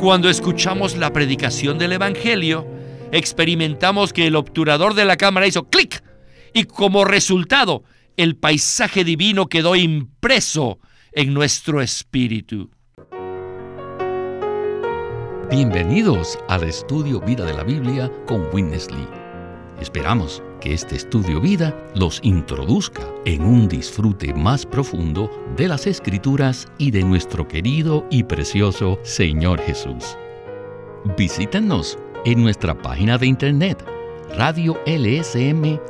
Cuando escuchamos la predicación del Evangelio, experimentamos que el obturador de la cámara hizo clic y como resultado el paisaje divino quedó impreso en nuestro espíritu. Bienvenidos al estudio Vida de la Biblia con Witness Lee. Esperamos que este estudio vida los introduzca en un disfrute más profundo de las escrituras y de nuestro querido y precioso Señor Jesús. Visítenos en nuestra página de internet radiolsm.com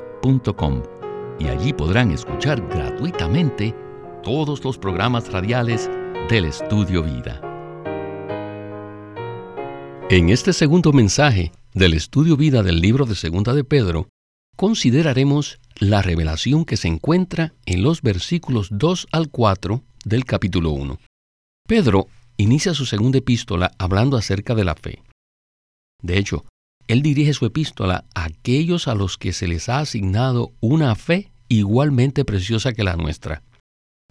y allí podrán escuchar gratuitamente todos los programas radiales del Estudio Vida. En este segundo mensaje del Estudio Vida del libro de Segunda de Pedro, consideraremos la revelación que se encuentra en los versículos 2 al 4 del capítulo 1. Pedro inicia su segunda epístola hablando acerca de la fe. De hecho, él dirige su epístola a aquellos a los que se les ha asignado una fe igualmente preciosa que la nuestra.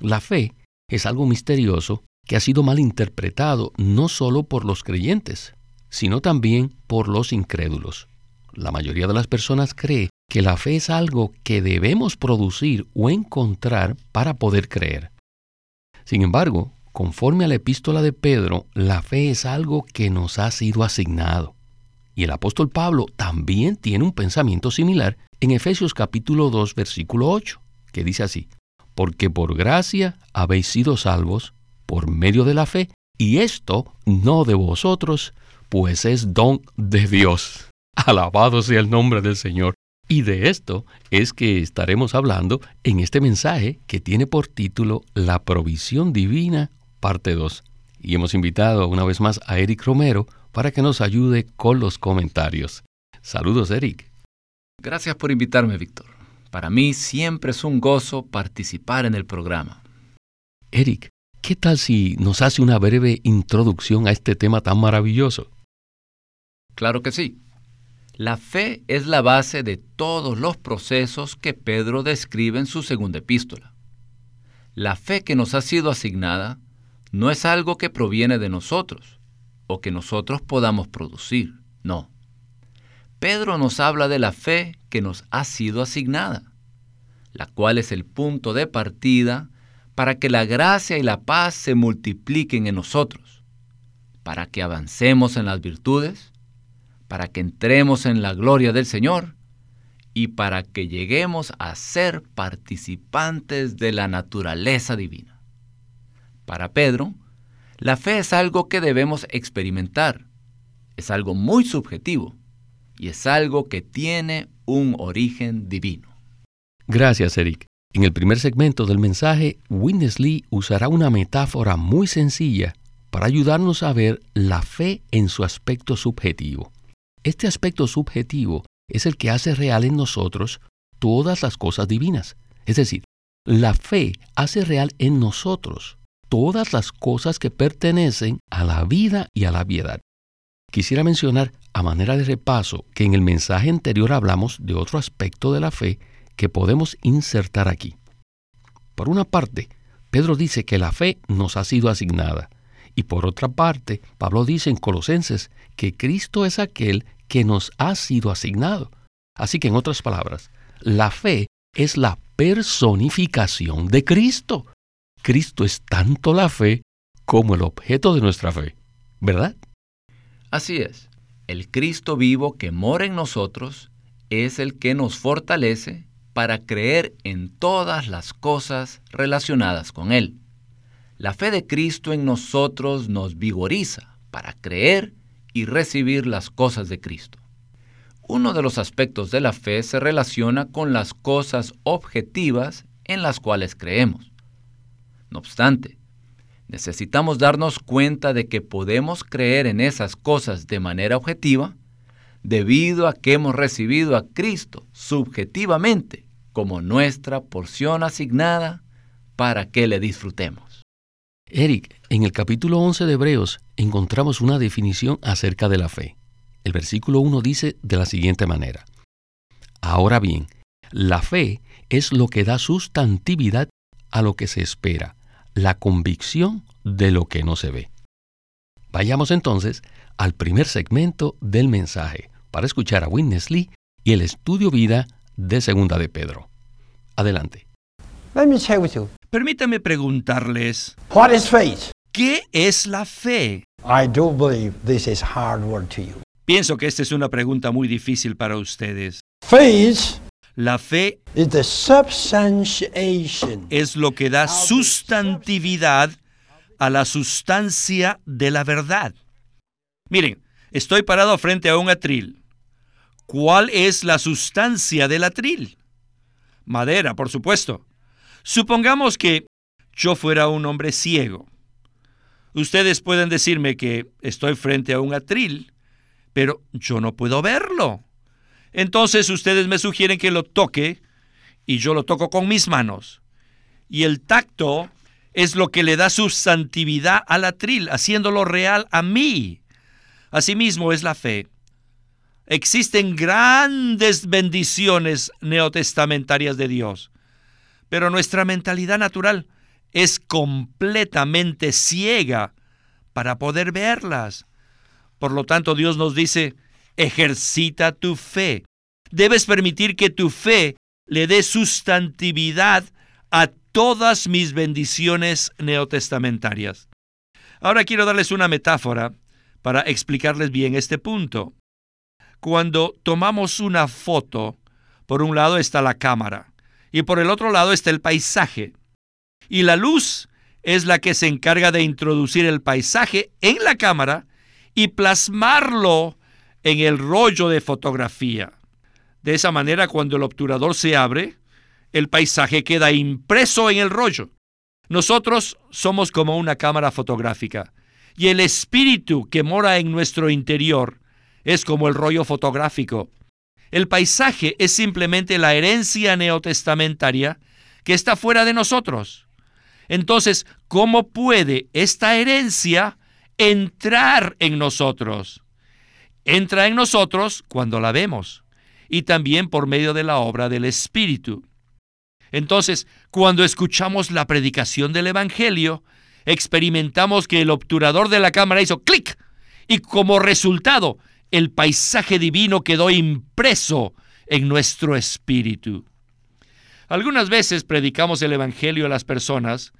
La fe es algo misterioso que ha sido mal interpretado no solo por los creyentes, sino también por los incrédulos. La mayoría de las personas cree que la fe es algo que debemos producir o encontrar para poder creer. Sin embargo, conforme a la epístola de Pedro, la fe es algo que nos ha sido asignado. Y el apóstol Pablo también tiene un pensamiento similar en Efesios capítulo 2 versículo 8, que dice así, porque por gracia habéis sido salvos por medio de la fe, y esto no de vosotros, pues es don de Dios. Alabado sea el nombre del Señor. Y de esto es que estaremos hablando en este mensaje que tiene por título La provisión divina, parte 2. Y hemos invitado una vez más a Eric Romero para que nos ayude con los comentarios. Saludos, Eric. Gracias por invitarme, Víctor. Para mí siempre es un gozo participar en el programa. Eric, ¿qué tal si nos hace una breve introducción a este tema tan maravilloso? Claro que sí. La fe es la base de todos los procesos que Pedro describe en su segunda epístola. La fe que nos ha sido asignada no es algo que proviene de nosotros o que nosotros podamos producir, no. Pedro nos habla de la fe que nos ha sido asignada, la cual es el punto de partida para que la gracia y la paz se multipliquen en nosotros, para que avancemos en las virtudes, para que entremos en la gloria del Señor y para que lleguemos a ser participantes de la naturaleza divina. Para Pedro, la fe es algo que debemos experimentar, es algo muy subjetivo y es algo que tiene un origen divino. Gracias, Eric. En el primer segmento del mensaje, Lee usará una metáfora muy sencilla para ayudarnos a ver la fe en su aspecto subjetivo. Este aspecto subjetivo es el que hace real en nosotros todas las cosas divinas. Es decir, la fe hace real en nosotros todas las cosas que pertenecen a la vida y a la piedad. Quisiera mencionar a manera de repaso que en el mensaje anterior hablamos de otro aspecto de la fe que podemos insertar aquí. Por una parte, Pedro dice que la fe nos ha sido asignada. Y por otra parte, Pablo dice en Colosenses que Cristo es aquel que nos ha sido asignado. Así que en otras palabras, la fe es la personificación de Cristo. Cristo es tanto la fe como el objeto de nuestra fe, ¿verdad? Así es. El Cristo vivo que mora en nosotros es el que nos fortalece para creer en todas las cosas relacionadas con Él. La fe de Cristo en nosotros nos vigoriza para creer y recibir las cosas de Cristo. Uno de los aspectos de la fe se relaciona con las cosas objetivas en las cuales creemos. No obstante, necesitamos darnos cuenta de que podemos creer en esas cosas de manera objetiva debido a que hemos recibido a Cristo subjetivamente como nuestra porción asignada para que le disfrutemos. Eric, en el capítulo 11 de Hebreos encontramos una definición acerca de la fe. El versículo 1 dice de la siguiente manera. Ahora bien, la fe es lo que da sustantividad a lo que se espera, la convicción de lo que no se ve. Vayamos entonces al primer segmento del mensaje para escuchar a Witness Lee y el estudio vida de Segunda de Pedro. Adelante. Permítame preguntarles, What is faith? ¿qué es la fe? I do believe this is hard word to you. Pienso que esta es una pregunta muy difícil para ustedes. Faith La fe is the substantiation es lo que da sustantividad a la sustancia de la verdad. Miren, estoy parado frente a un atril. ¿Cuál es la sustancia del atril? Madera, por supuesto. Supongamos que yo fuera un hombre ciego. Ustedes pueden decirme que estoy frente a un atril, pero yo no puedo verlo. Entonces ustedes me sugieren que lo toque y yo lo toco con mis manos. Y el tacto es lo que le da sustantividad al atril, haciéndolo real a mí. Asimismo es la fe. Existen grandes bendiciones neotestamentarias de Dios, pero nuestra mentalidad natural es completamente ciega para poder verlas. Por lo tanto, Dios nos dice, ejercita tu fe. Debes permitir que tu fe le dé sustantividad a todas mis bendiciones neotestamentarias. Ahora quiero darles una metáfora para explicarles bien este punto. Cuando tomamos una foto, por un lado está la cámara y por el otro lado está el paisaje. Y la luz es la que se encarga de introducir el paisaje en la cámara y plasmarlo en el rollo de fotografía. De esa manera, cuando el obturador se abre, el paisaje queda impreso en el rollo. Nosotros somos como una cámara fotográfica y el espíritu que mora en nuestro interior es como el rollo fotográfico. El paisaje es simplemente la herencia neotestamentaria que está fuera de nosotros. Entonces, ¿cómo puede esta herencia entrar en nosotros? Entra en nosotros cuando la vemos y también por medio de la obra del Espíritu. Entonces, cuando escuchamos la predicación del Evangelio, experimentamos que el obturador de la cámara hizo clic y como resultado el paisaje divino quedó impreso en nuestro espíritu. Algunas veces predicamos el Evangelio a las personas,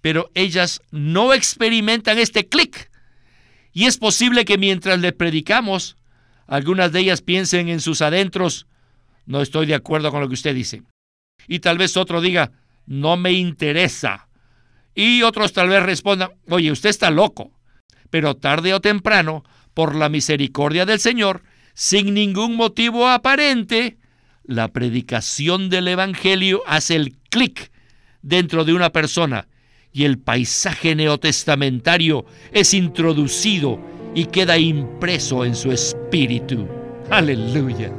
pero ellas no experimentan este clic. Y es posible que mientras le predicamos, algunas de ellas piensen en sus adentros, no estoy de acuerdo con lo que usted dice. Y tal vez otro diga, no me interesa. Y otros tal vez respondan, oye, usted está loco. Pero tarde o temprano, por la misericordia del Señor, sin ningún motivo aparente, la predicación del Evangelio hace el clic dentro de una persona y el paisaje neotestamentario es introducido y queda impreso en su espíritu. Aleluya.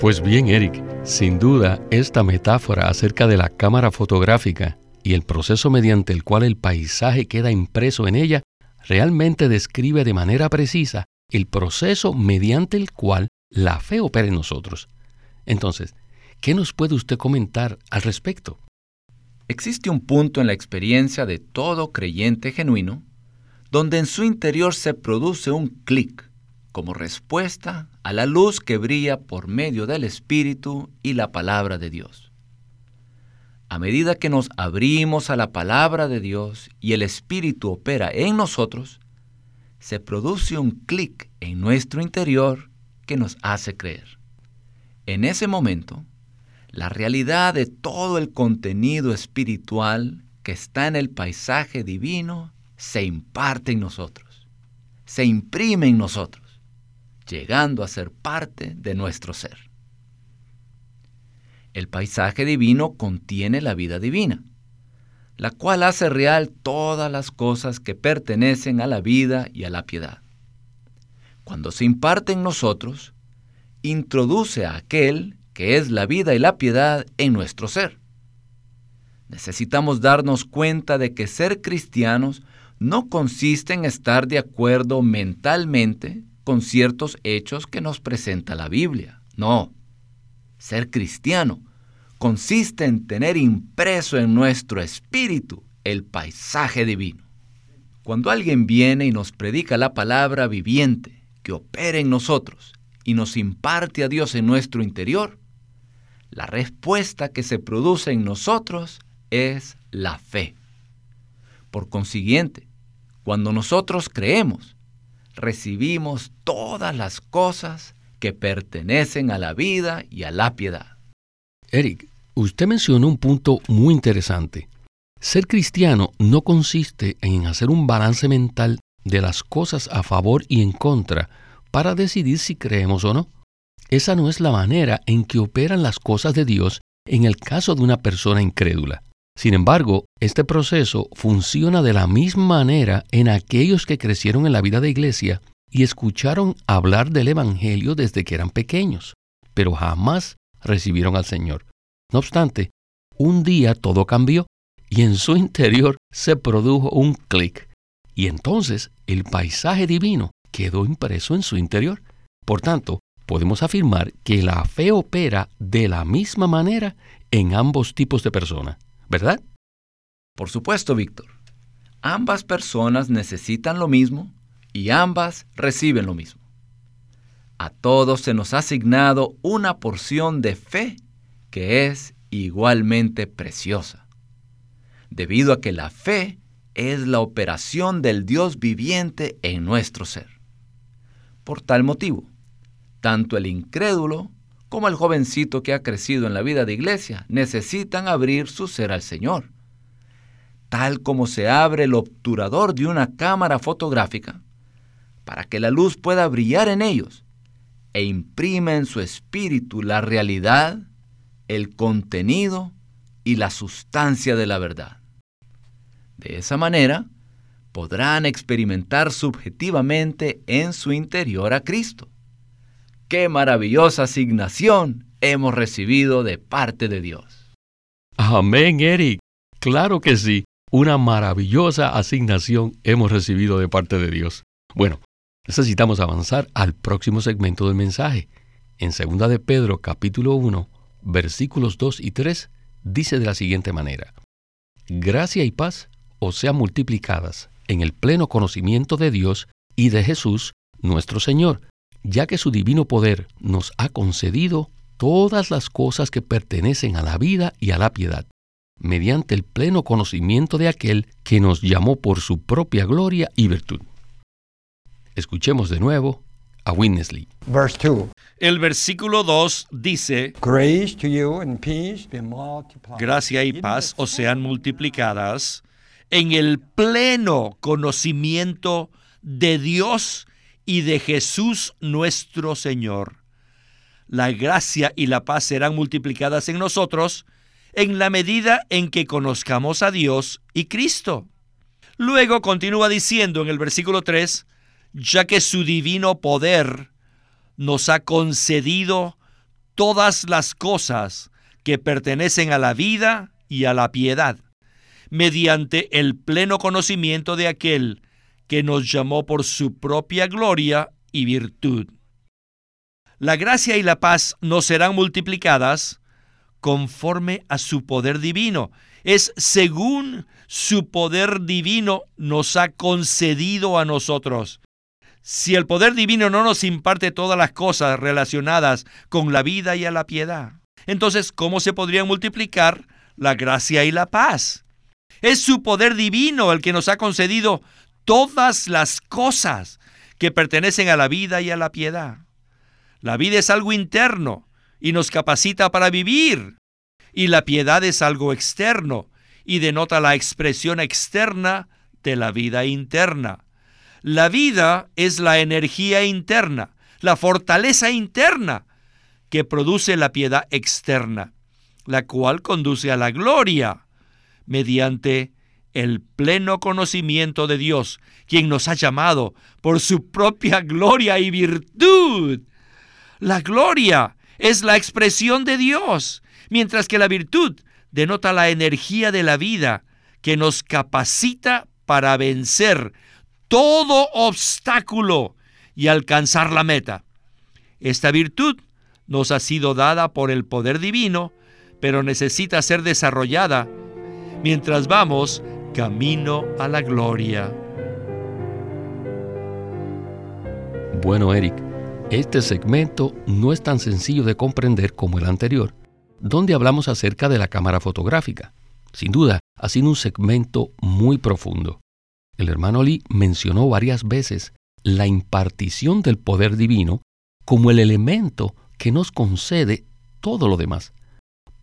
Pues bien, Eric, sin duda esta metáfora acerca de la cámara fotográfica y el proceso mediante el cual el paisaje queda impreso en ella realmente describe de manera precisa el proceso mediante el cual la fe opera en nosotros. Entonces, ¿qué nos puede usted comentar al respecto? Existe un punto en la experiencia de todo creyente genuino donde en su interior se produce un clic como respuesta a la luz que brilla por medio del Espíritu y la palabra de Dios. A medida que nos abrimos a la palabra de Dios y el Espíritu opera en nosotros, se produce un clic en nuestro interior que nos hace creer. En ese momento, la realidad de todo el contenido espiritual que está en el paisaje divino se imparte en nosotros, se imprime en nosotros, llegando a ser parte de nuestro ser. El paisaje divino contiene la vida divina, la cual hace real todas las cosas que pertenecen a la vida y a la piedad. Cuando se imparte en nosotros, introduce a aquel que es la vida y la piedad en nuestro ser. Necesitamos darnos cuenta de que ser cristianos no consiste en estar de acuerdo mentalmente con ciertos hechos que nos presenta la Biblia. No. Ser cristiano consiste en tener impreso en nuestro espíritu el paisaje divino. Cuando alguien viene y nos predica la palabra viviente que opera en nosotros y nos imparte a Dios en nuestro interior, la respuesta que se produce en nosotros es la fe. Por consiguiente, cuando nosotros creemos, recibimos todas las cosas que pertenecen a la vida y a la piedad. Eric, usted mencionó un punto muy interesante. Ser cristiano no consiste en hacer un balance mental de las cosas a favor y en contra para decidir si creemos o no. Esa no es la manera en que operan las cosas de Dios en el caso de una persona incrédula. Sin embargo, este proceso funciona de la misma manera en aquellos que crecieron en la vida de iglesia y escucharon hablar del Evangelio desde que eran pequeños, pero jamás recibieron al Señor. No obstante, un día todo cambió y en su interior se produjo un clic. Y entonces el paisaje divino quedó impreso en su interior. Por tanto, podemos afirmar que la fe opera de la misma manera en ambos tipos de personas, ¿verdad? Por supuesto, Víctor. Ambas personas necesitan lo mismo y ambas reciben lo mismo. A todos se nos ha asignado una porción de fe que es igualmente preciosa, debido a que la fe es la operación del Dios viviente en nuestro ser. Por tal motivo, tanto el incrédulo como el jovencito que ha crecido en la vida de iglesia necesitan abrir su ser al Señor. Tal como se abre el obturador de una cámara fotográfica, para que la luz pueda brillar en ellos e imprime en su espíritu la realidad, el contenido y la sustancia de la verdad. De esa manera, podrán experimentar subjetivamente en su interior a Cristo. ¡Qué maravillosa asignación hemos recibido de parte de Dios! Amén, Eric. Claro que sí. Una maravillosa asignación hemos recibido de parte de Dios. Bueno, necesitamos avanzar al próximo segmento del mensaje. En 2 de Pedro capítulo 1, versículos 2 y 3, dice de la siguiente manera: Gracia y paz os sean multiplicadas en el pleno conocimiento de Dios y de Jesús, nuestro Señor, ya que su divino poder nos ha concedido todas las cosas que pertenecen a la vida y a la piedad, mediante el pleno conocimiento de aquel que nos llamó por su propia gloria y virtud. Escuchemos de nuevo a Winnesley. Verse 2. El versículo 2 dice, Grace to you and peace be multiplied. gracia y paz os sean multiplicadas en el pleno conocimiento de Dios y de Jesús nuestro Señor. La gracia y la paz serán multiplicadas en nosotros en la medida en que conozcamos a Dios y Cristo. Luego continúa diciendo en el versículo 3, ya que su divino poder nos ha concedido todas las cosas que pertenecen a la vida y a la piedad, mediante el pleno conocimiento de aquel que nos llamó por su propia gloria y virtud. La gracia y la paz nos serán multiplicadas conforme a su poder divino. Es según su poder divino nos ha concedido a nosotros. Si el poder divino no nos imparte todas las cosas relacionadas con la vida y a la piedad, entonces, ¿cómo se podrían multiplicar la gracia y la paz? Es su poder divino el que nos ha concedido todas las cosas que pertenecen a la vida y a la piedad. La vida es algo interno y nos capacita para vivir, y la piedad es algo externo y denota la expresión externa de la vida interna. La vida es la energía interna, la fortaleza interna que produce la piedad externa, la cual conduce a la gloria mediante el pleno conocimiento de Dios, quien nos ha llamado por su propia gloria y virtud. La gloria es la expresión de Dios, mientras que la virtud denota la energía de la vida que nos capacita para vencer todo obstáculo y alcanzar la meta. Esta virtud nos ha sido dada por el poder divino, pero necesita ser desarrollada mientras vamos camino a la gloria. Bueno, Eric, este segmento no es tan sencillo de comprender como el anterior, donde hablamos acerca de la cámara fotográfica. Sin duda, ha sido un segmento muy profundo. El hermano Lee mencionó varias veces la impartición del poder divino como el elemento que nos concede todo lo demás.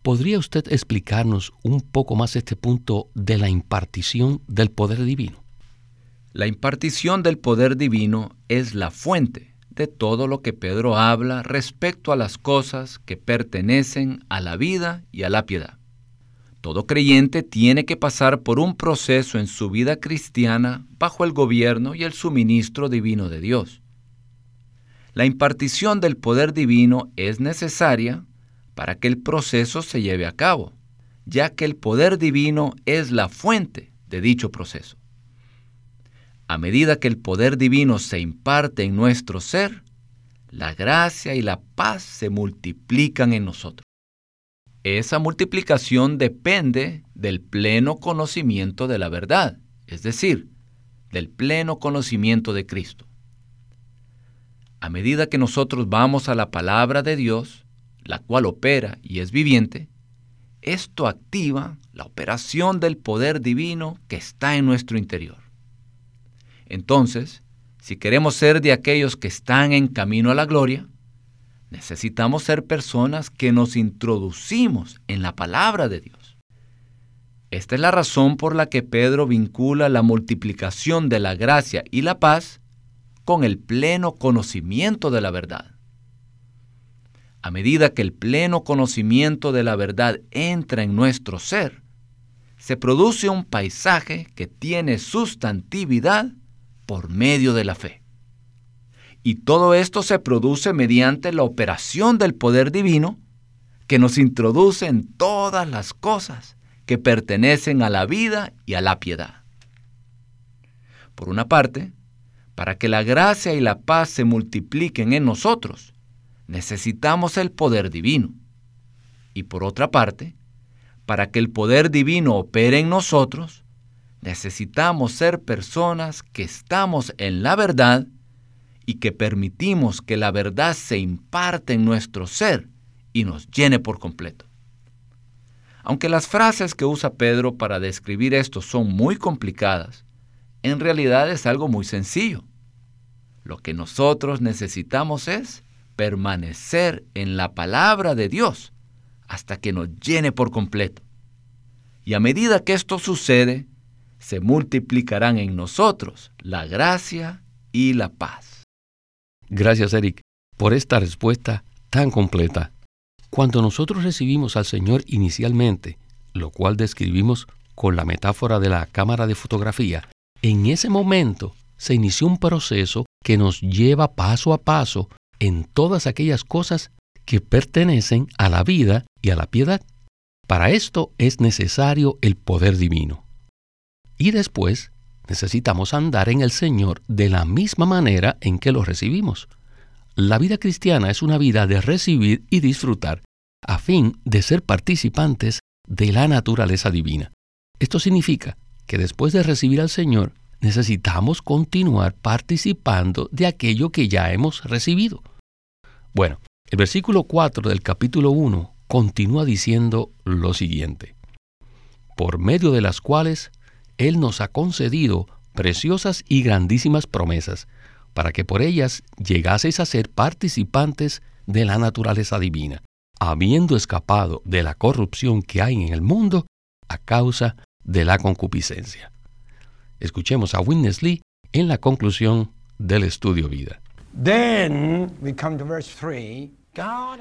¿Podría usted explicarnos un poco más este punto de la impartición del poder divino? La impartición del poder divino es la fuente de todo lo que Pedro habla respecto a las cosas que pertenecen a la vida y a la piedad. Todo creyente tiene que pasar por un proceso en su vida cristiana bajo el gobierno y el suministro divino de Dios. La impartición del poder divino es necesaria para que el proceso se lleve a cabo, ya que el poder divino es la fuente de dicho proceso. A medida que el poder divino se imparte en nuestro ser, la gracia y la paz se multiplican en nosotros. Esa multiplicación depende del pleno conocimiento de la verdad, es decir, del pleno conocimiento de Cristo. A medida que nosotros vamos a la palabra de Dios, la cual opera y es viviente, esto activa la operación del poder divino que está en nuestro interior. Entonces, si queremos ser de aquellos que están en camino a la gloria, necesitamos ser personas que nos introducimos en la palabra de Dios. Esta es la razón por la que Pedro vincula la multiplicación de la gracia y la paz con el pleno conocimiento de la verdad. A medida que el pleno conocimiento de la verdad entra en nuestro ser, se produce un paisaje que tiene sustantividad por medio de la fe. Y todo esto se produce mediante la operación del poder divino que nos introduce en todas las cosas que pertenecen a la vida y a la piedad. Por una parte, para que la gracia y la paz se multipliquen en nosotros, necesitamos el poder divino. Y por otra parte, para que el poder divino opere en nosotros, necesitamos ser personas que estamos en la verdad y que permitimos que la verdad se imparte en nuestro ser y nos llene por completo. Aunque las frases que usa Pedro para describir esto son muy complicadas, en realidad es algo muy sencillo. Lo que nosotros necesitamos es permanecer en la palabra de Dios hasta que nos llene por completo. Y a medida que esto sucede, se multiplicarán en nosotros la gracia y la paz. Gracias, Eric, por esta respuesta tan completa. Cuando nosotros recibimos al Señor inicialmente, lo cual describimos con la metáfora de la cámara de fotografía, en ese momento se inició un proceso que nos lleva paso a paso en todas aquellas cosas que pertenecen a la vida y a la piedad. Para esto es necesario el poder divino. Y después necesitamos andar en el Señor de la misma manera en que lo recibimos. La vida cristiana es una vida de recibir y disfrutar a fin de ser participantes de la naturaleza divina. Esto significa que después de recibir al Señor, necesitamos continuar participando de aquello que ya hemos recibido. Bueno, el versículo 4 del capítulo 1 continúa diciendo lo siguiente, por medio de las cuales Él nos ha concedido preciosas y grandísimas promesas, para que por ellas llegaseis a ser participantes de la naturaleza divina, habiendo escapado de la corrupción que hay en el mundo a causa de la concupiscencia. Escuchemos a Witness Lee en la conclusión del estudio vida.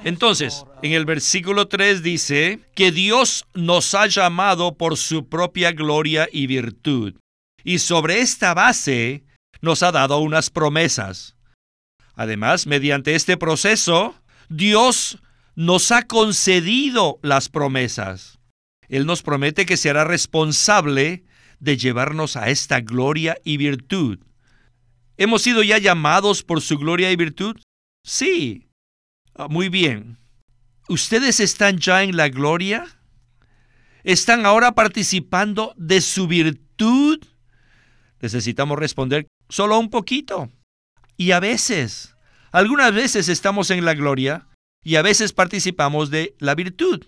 Entonces, en el versículo 3 dice que Dios nos ha llamado por su propia gloria y virtud. Y sobre esta base nos ha dado unas promesas. Además, mediante este proceso, Dios nos ha concedido las promesas. Él nos promete que será responsable de llevarnos a esta gloria y virtud. ¿Hemos sido ya llamados por su gloria y virtud? Sí. Ah, muy bien. ¿Ustedes están ya en la gloria? ¿Están ahora participando de su virtud? Necesitamos responder solo un poquito. Y a veces, algunas veces estamos en la gloria y a veces participamos de la virtud.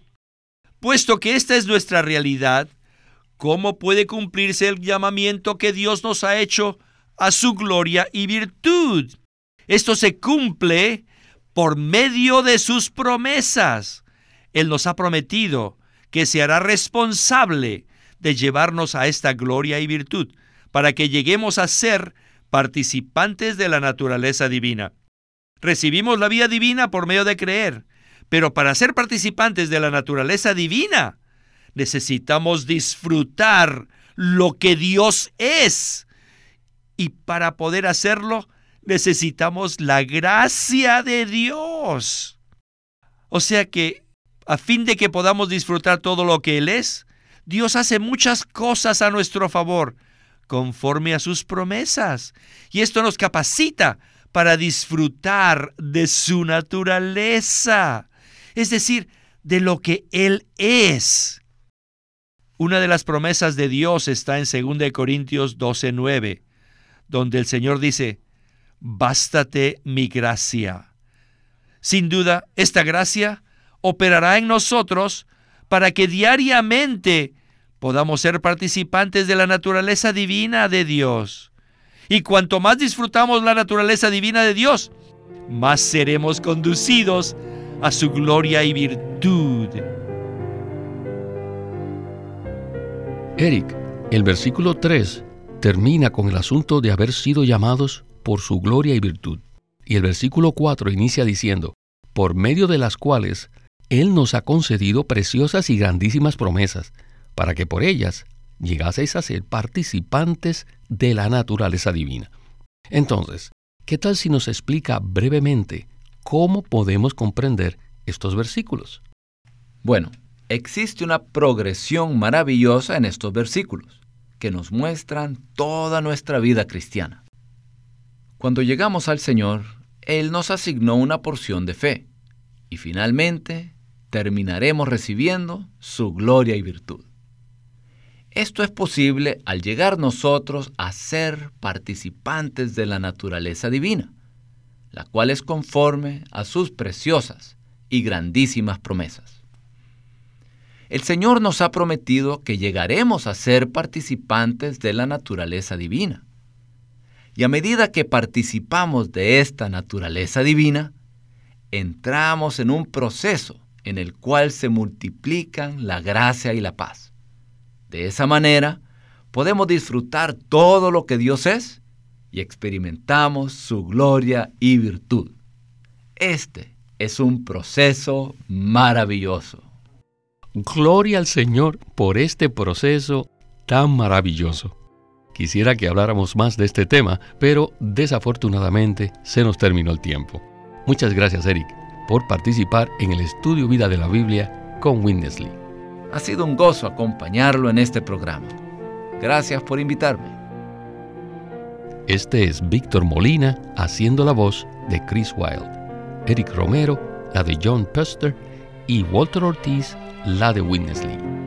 Puesto que esta es nuestra realidad, ¿cómo puede cumplirse el llamamiento que Dios nos ha hecho a su gloria y virtud? Esto se cumple por medio de sus promesas. Él nos ha prometido que se hará responsable de llevarnos a esta gloria y virtud, para que lleguemos a ser participantes de la naturaleza divina. Recibimos la vida divina por medio de creer, pero para ser participantes de la naturaleza divina, necesitamos disfrutar lo que Dios es. Y para poder hacerlo, necesitamos la gracia de Dios. O sea que, a fin de que podamos disfrutar todo lo que Él es, Dios hace muchas cosas a nuestro favor, conforme a sus promesas. Y esto nos capacita para disfrutar de su naturaleza, es decir, de lo que Él es. Una de las promesas de Dios está en 2 Corintios 12:9, donde el Señor dice, Bástate mi gracia. Sin duda, esta gracia operará en nosotros para que diariamente podamos ser participantes de la naturaleza divina de Dios. Y cuanto más disfrutamos la naturaleza divina de Dios, más seremos conducidos a su gloria y virtud. Eric, el versículo 3 termina con el asunto de haber sido llamados por su gloria y virtud. Y el versículo 4 inicia diciendo, por medio de las cuales Él nos ha concedido preciosas y grandísimas promesas, para que por ellas llegaseis a ser participantes de la naturaleza divina. Entonces, ¿qué tal si nos explica brevemente cómo podemos comprender estos versículos? Bueno, existe una progresión maravillosa en estos versículos, que nos muestran toda nuestra vida cristiana. Cuando llegamos al Señor, Él nos asignó una porción de fe, y finalmente terminaremos recibiendo su gloria y virtud. Esto es posible al llegar nosotros a ser participantes de la naturaleza divina, la cual es conforme a sus preciosas y grandísimas promesas. El Señor nos ha prometido que llegaremos a ser participantes de la naturaleza divina. Y a medida que participamos de esta naturaleza divina, entramos en un proceso en el cual se multiplican la gracia y la paz. De esa manera, podemos disfrutar todo lo que Dios es y experimentamos su gloria y virtud. Este es un proceso maravilloso. Gloria al Señor por este proceso tan maravilloso. Quisiera que habláramos más de este tema, pero desafortunadamente se nos terminó el tiempo. Muchas gracias, Eric, por participar en el estudio Vida de la Biblia con Winnesley. Ha sido un gozo acompañarlo en este programa. Gracias por invitarme. Este es Víctor Molina haciendo la voz de Chris Wilde, Eric Romero la de John Puster y Walter Ortiz la de Winnesley.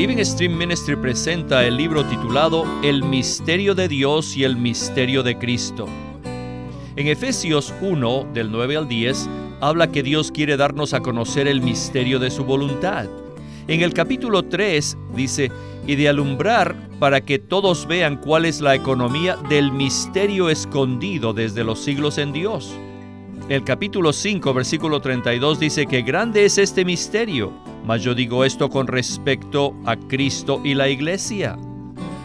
Living Stream Ministry presenta el libro titulado El misterio de Dios y el misterio de Cristo. En Efesios 1, del 9 al 10, habla que Dios quiere darnos a conocer el misterio de su voluntad. En el capítulo 3 dice, y de alumbrar para que todos vean cuál es la economía del misterio escondido desde los siglos en Dios. El capítulo 5, versículo 32 dice que grande es este misterio mas yo digo esto con respecto a Cristo y la iglesia.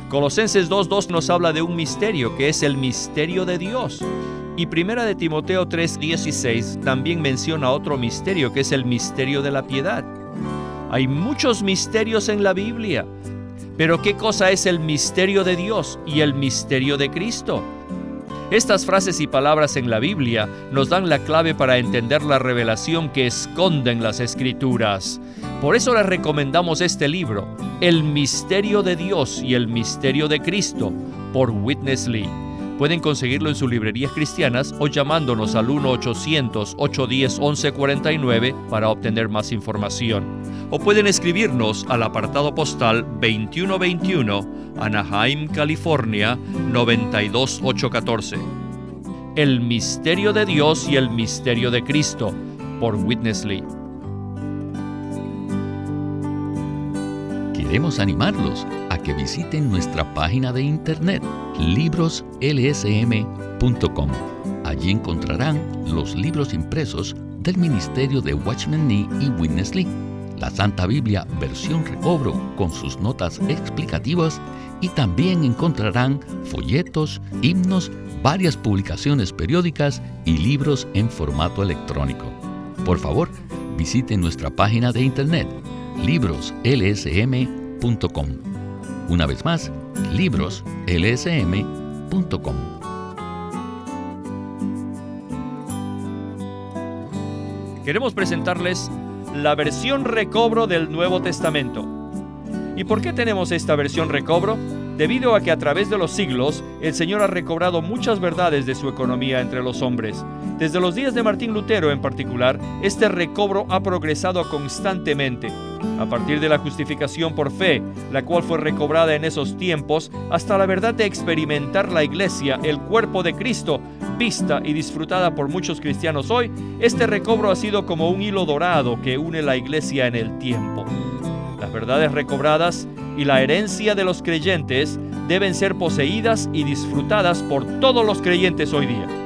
Colosenses 2.2 nos habla de un misterio que es el misterio de Dios. Y primera de Timoteo 3:16 también menciona otro misterio que es el misterio de la piedad. Hay muchos misterios en la Biblia, pero ¿qué cosa es el misterio de Dios y el misterio de Cristo? Estas frases y palabras en la Biblia nos dan la clave para entender la revelación que esconden las escrituras. Por eso les recomendamos este libro, El misterio de Dios y el misterio de Cristo, por Witness Lee. Pueden conseguirlo en sus librerías cristianas o llamándonos al 1-800-810-1149 para obtener más información. o pueden escribirnos al apartado postal 2121 Anaheim, California 92814. El misterio de Dios y el misterio de Cristo por Witness Lee. Queremos animarlos que visiten nuestra página de internet libroslsm.com. Allí encontrarán los libros impresos del Ministerio de Watchman Nee y Witness Lee la Santa Biblia versión recobro con sus notas explicativas y también encontrarán folletos, himnos, varias publicaciones periódicas y libros en formato electrónico. Por favor, visite nuestra página de internet libroslsm.com. Una vez más, libroslsm.com. Queremos presentarles la versión recobro del Nuevo Testamento. ¿Y por qué tenemos esta versión recobro? Debido a que a través de los siglos el Señor ha recobrado muchas verdades de su economía entre los hombres. Desde los días de Martín Lutero en particular, este recobro ha progresado constantemente. A partir de la justificación por fe, la cual fue recobrada en esos tiempos, hasta la verdad de experimentar la iglesia, el cuerpo de Cristo, vista y disfrutada por muchos cristianos hoy, este recobro ha sido como un hilo dorado que une la iglesia en el tiempo. Las verdades recobradas y la herencia de los creyentes deben ser poseídas y disfrutadas por todos los creyentes hoy día.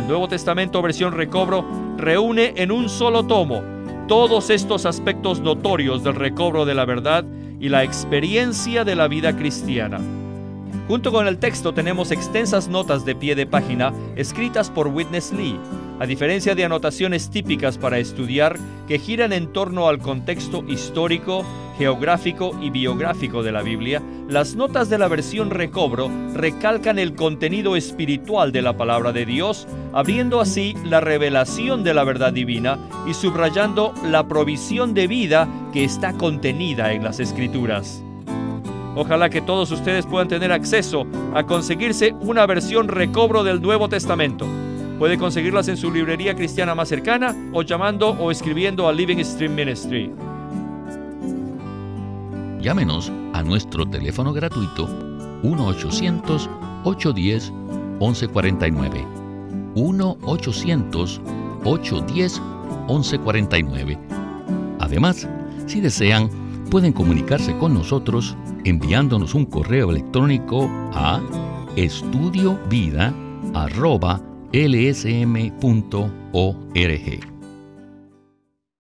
El Nuevo Testamento versión recobro reúne en un solo tomo todos estos aspectos notorios del recobro de la verdad y la experiencia de la vida cristiana. Junto con el texto tenemos extensas notas de pie de página escritas por Witness Lee, a diferencia de anotaciones típicas para estudiar que giran en torno al contexto histórico, geográfico y biográfico de la Biblia, las notas de la versión recobro recalcan el contenido espiritual de la palabra de Dios, abriendo así la revelación de la verdad divina y subrayando la provisión de vida que está contenida en las escrituras. Ojalá que todos ustedes puedan tener acceso a conseguirse una versión recobro del Nuevo Testamento. Puede conseguirlas en su librería cristiana más cercana o llamando o escribiendo a Living Stream Ministry. Llámenos a nuestro teléfono gratuito 1-800-810-1149. 1-800-810-1149. Además, si desean, pueden comunicarse con nosotros enviándonos un correo electrónico a estudiovida.lsm.org.